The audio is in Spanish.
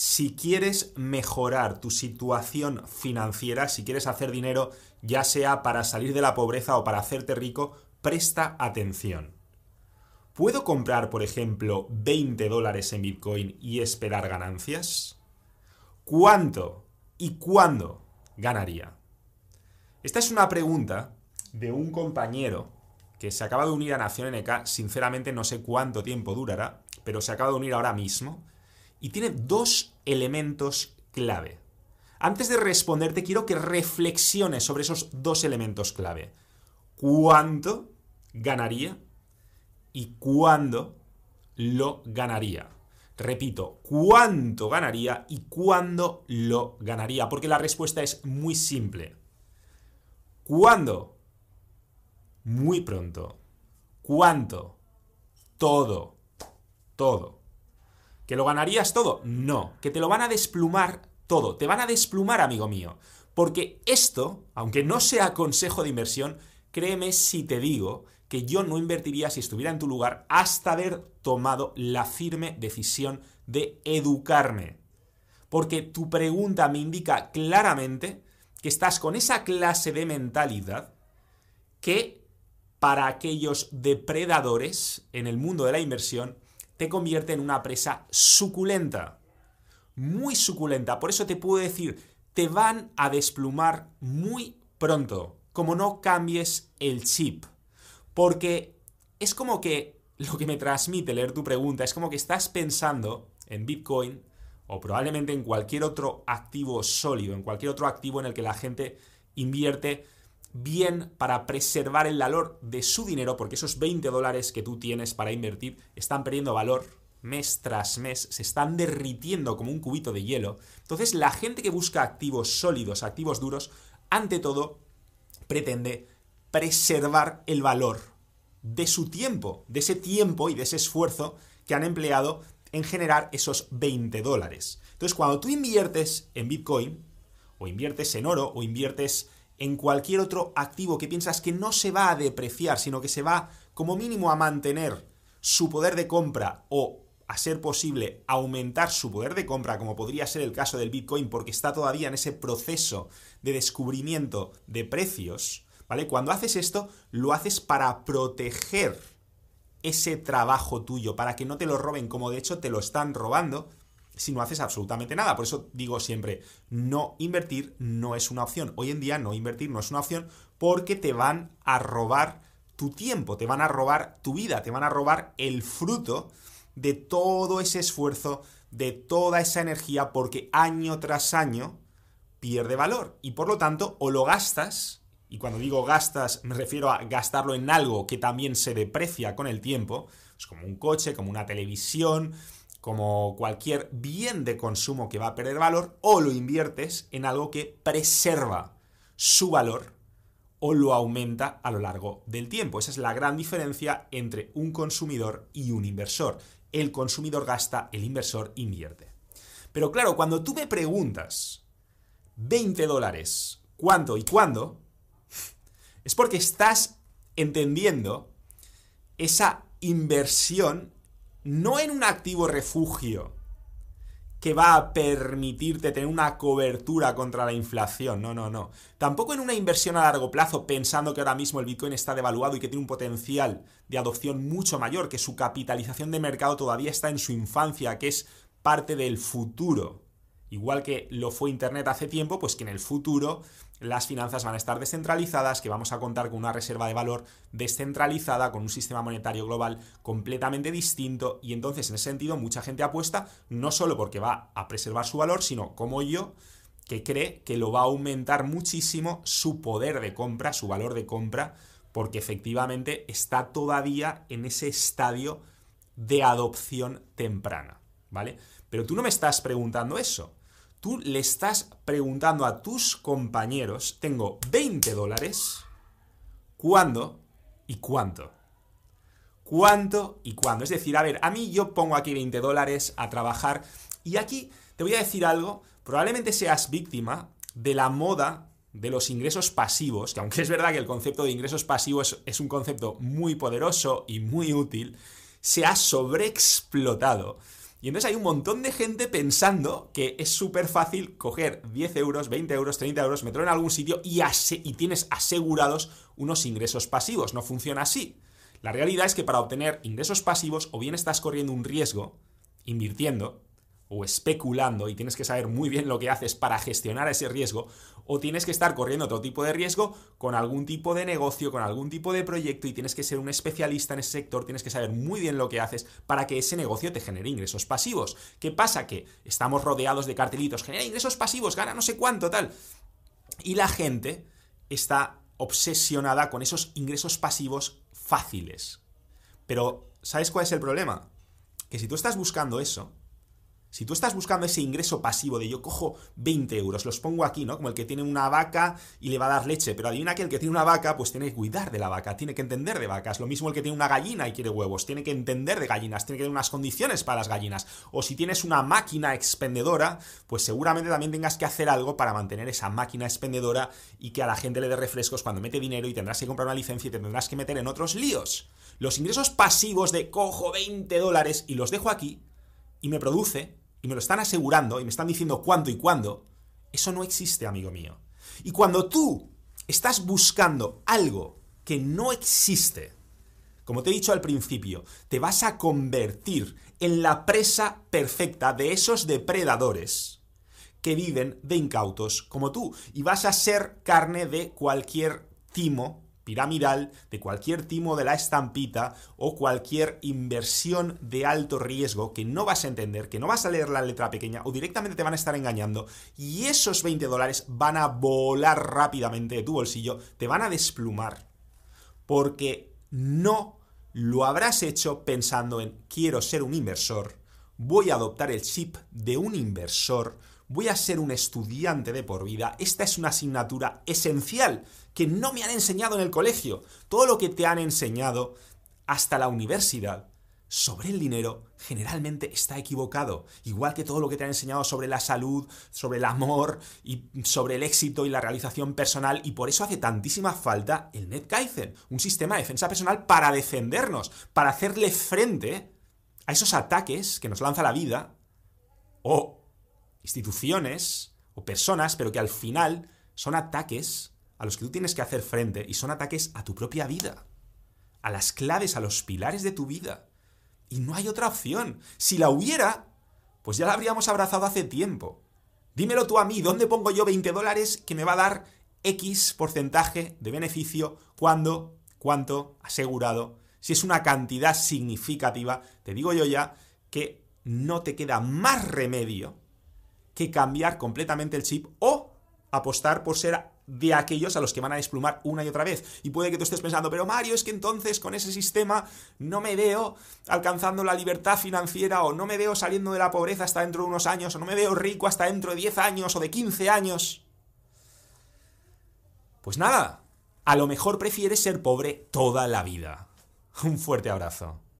si quieres mejorar tu situación financiera, si quieres hacer dinero, ya sea para salir de la pobreza o para hacerte rico, presta atención. ¿Puedo comprar, por ejemplo, 20 dólares en Bitcoin y esperar ganancias? ¿Cuánto y cuándo ganaría? Esta es una pregunta de un compañero que se acaba de unir a Nación NK, sinceramente no sé cuánto tiempo durará, pero se acaba de unir ahora mismo, y tiene dos elementos clave. Antes de responderte, quiero que reflexiones sobre esos dos elementos clave. ¿Cuánto ganaría? ¿Y cuándo lo ganaría? Repito, ¿cuánto ganaría y cuándo lo ganaría? Porque la respuesta es muy simple. ¿Cuándo? Muy pronto. ¿Cuánto? Todo. Todo. ¿Que lo ganarías todo? No. ¿Que te lo van a desplumar todo? Te van a desplumar, amigo mío. Porque esto, aunque no sea consejo de inversión, créeme si te digo que yo no invertiría si estuviera en tu lugar hasta haber tomado la firme decisión de educarme. Porque tu pregunta me indica claramente que estás con esa clase de mentalidad que para aquellos depredadores en el mundo de la inversión te convierte en una presa suculenta. Muy suculenta. Por eso te puedo decir, te van a desplumar muy pronto. Como no cambies el chip. Porque es como que lo que me transmite leer tu pregunta es como que estás pensando en Bitcoin o probablemente en cualquier otro activo sólido, en cualquier otro activo en el que la gente invierte bien para preservar el valor de su dinero, porque esos 20 dólares que tú tienes para invertir están perdiendo valor mes tras mes, se están derritiendo como un cubito de hielo. Entonces la gente que busca activos sólidos, activos duros, ante todo pretende preservar el valor de su tiempo, de ese tiempo y de ese esfuerzo que han empleado en generar esos 20 dólares. Entonces, cuando tú inviertes en Bitcoin, o inviertes en oro, o inviertes en cualquier otro activo que piensas que no se va a depreciar, sino que se va como mínimo a mantener su poder de compra o a ser posible aumentar su poder de compra, como podría ser el caso del Bitcoin, porque está todavía en ese proceso de descubrimiento de precios, ¿vale? Cuando haces esto, lo haces para proteger ese trabajo tuyo, para que no te lo roben, como de hecho te lo están robando si no haces absolutamente nada. Por eso digo siempre, no invertir no es una opción. Hoy en día no invertir no es una opción porque te van a robar tu tiempo, te van a robar tu vida, te van a robar el fruto de todo ese esfuerzo, de toda esa energía, porque año tras año pierde valor. Y por lo tanto, o lo gastas y cuando digo gastas me refiero a gastarlo en algo que también se deprecia con el tiempo, es como un coche, como una televisión, como cualquier bien de consumo que va a perder valor, o lo inviertes en algo que preserva su valor o lo aumenta a lo largo del tiempo. Esa es la gran diferencia entre un consumidor y un inversor. El consumidor gasta, el inversor invierte. Pero claro, cuando tú me preguntas 20 dólares, ¿cuánto y cuándo? Es porque estás entendiendo esa inversión no en un activo refugio que va a permitirte tener una cobertura contra la inflación. No, no, no. Tampoco en una inversión a largo plazo pensando que ahora mismo el Bitcoin está devaluado y que tiene un potencial de adopción mucho mayor, que su capitalización de mercado todavía está en su infancia, que es parte del futuro. Igual que lo fue Internet hace tiempo, pues que en el futuro las finanzas van a estar descentralizadas, que vamos a contar con una reserva de valor descentralizada, con un sistema monetario global completamente distinto y entonces en ese sentido mucha gente apuesta no solo porque va a preservar su valor, sino como yo, que cree que lo va a aumentar muchísimo su poder de compra, su valor de compra, porque efectivamente está todavía en ese estadio de adopción temprana, ¿vale? Pero tú no me estás preguntando eso tú le estás preguntando a tus compañeros, tengo 20 dólares, ¿cuándo y cuánto? ¿Cuánto y cuándo? Es decir, a ver, a mí yo pongo aquí 20 dólares a trabajar y aquí te voy a decir algo, probablemente seas víctima de la moda de los ingresos pasivos, que aunque es verdad que el concepto de ingresos pasivos es un concepto muy poderoso y muy útil, se ha sobreexplotado Y entonces hay un montón de gente pensando que es súper fácil coger 10 euros, 20 euros, 30 euros, meterlo en algún sitio y, y tienes asegurados unos ingresos pasivos. No funciona así. La realidad es que para obtener ingresos pasivos o bien estás corriendo un riesgo, invirtiendo, o especulando y tienes que saber muy bien lo que haces para gestionar ese riesgo, o tienes que estar corriendo otro tipo de riesgo con algún tipo de negocio, con algún tipo de proyecto y tienes que ser un especialista en ese sector, tienes que saber muy bien lo que haces para que ese negocio te genere ingresos pasivos. ¿Qué pasa? Que estamos rodeados de cartelitos, genera ingresos pasivos, gana no sé cuánto, tal. Y la gente está obsesionada con esos ingresos pasivos fáciles. Pero, ¿sabes cuál es el problema? Que si tú estás buscando eso, si tú estás buscando ese ingreso pasivo de yo cojo 20 euros, los pongo aquí, ¿no? Como el que tiene una vaca y le va a dar leche, pero adivina que el que tiene una vaca, pues tiene que cuidar de la vaca, tiene que entender de vacas. Lo mismo el que tiene una gallina y quiere huevos, tiene que entender de gallinas, tiene que tener unas condiciones para las gallinas. O si tienes una máquina expendedora, pues seguramente también tengas que hacer algo para mantener esa máquina expendedora y que a la gente le dé refrescos cuando mete dinero y tendrás que comprar una licencia y te tendrás que meter en otros líos. Los ingresos pasivos de cojo 20 dólares y los dejo aquí y me produce y me lo están asegurando y me están diciendo cuánto y cuándo, eso no existe, amigo mío. Y cuando tú estás buscando algo que no existe, como te he dicho al principio, te vas a convertir en la presa perfecta de esos depredadores que viven de incautos como tú y vas a ser carne de cualquier timo piramidal de cualquier timo de la estampita o cualquier inversión de alto riesgo que no vas a entender, que no vas a leer la letra pequeña o directamente te van a estar engañando y esos 20 dólares van a volar rápidamente de tu bolsillo, te van a desplumar porque no lo habrás hecho pensando en quiero ser un inversor, voy a adoptar el chip de un inversor, voy a ser un estudiante de por vida, esta es una asignatura esencial que no me han enseñado en el colegio. Todo lo que te han enseñado hasta la universidad sobre el dinero generalmente está equivocado, igual que todo lo que te han enseñado sobre la salud, sobre el amor y sobre el éxito y la realización personal y por eso hace tantísima falta el NetKaizen, un sistema de defensa personal para defendernos, para hacerle frente a esos ataques que nos lanza la vida o instituciones o personas, pero que al final son ataques a los que tú tienes que hacer frente y son ataques a tu propia vida, a las claves, a los pilares de tu vida. Y no hay otra opción. Si la hubiera, pues ya la habríamos abrazado hace tiempo. Dímelo tú a mí, ¿dónde pongo yo 20 dólares que me va a dar X porcentaje de beneficio? ¿Cuándo? ¿Cuánto? Asegurado. Si es una cantidad significativa, te digo yo ya que no te queda más remedio que cambiar completamente el chip o apostar por ser de aquellos a los que van a desplumar una y otra vez. Y puede que tú estés pensando, pero Mario, es que entonces con ese sistema no me veo alcanzando la libertad financiera o no me veo saliendo de la pobreza hasta dentro de unos años o no me veo rico hasta dentro de 10 años o de 15 años. Pues nada, a lo mejor prefieres ser pobre toda la vida. Un fuerte abrazo.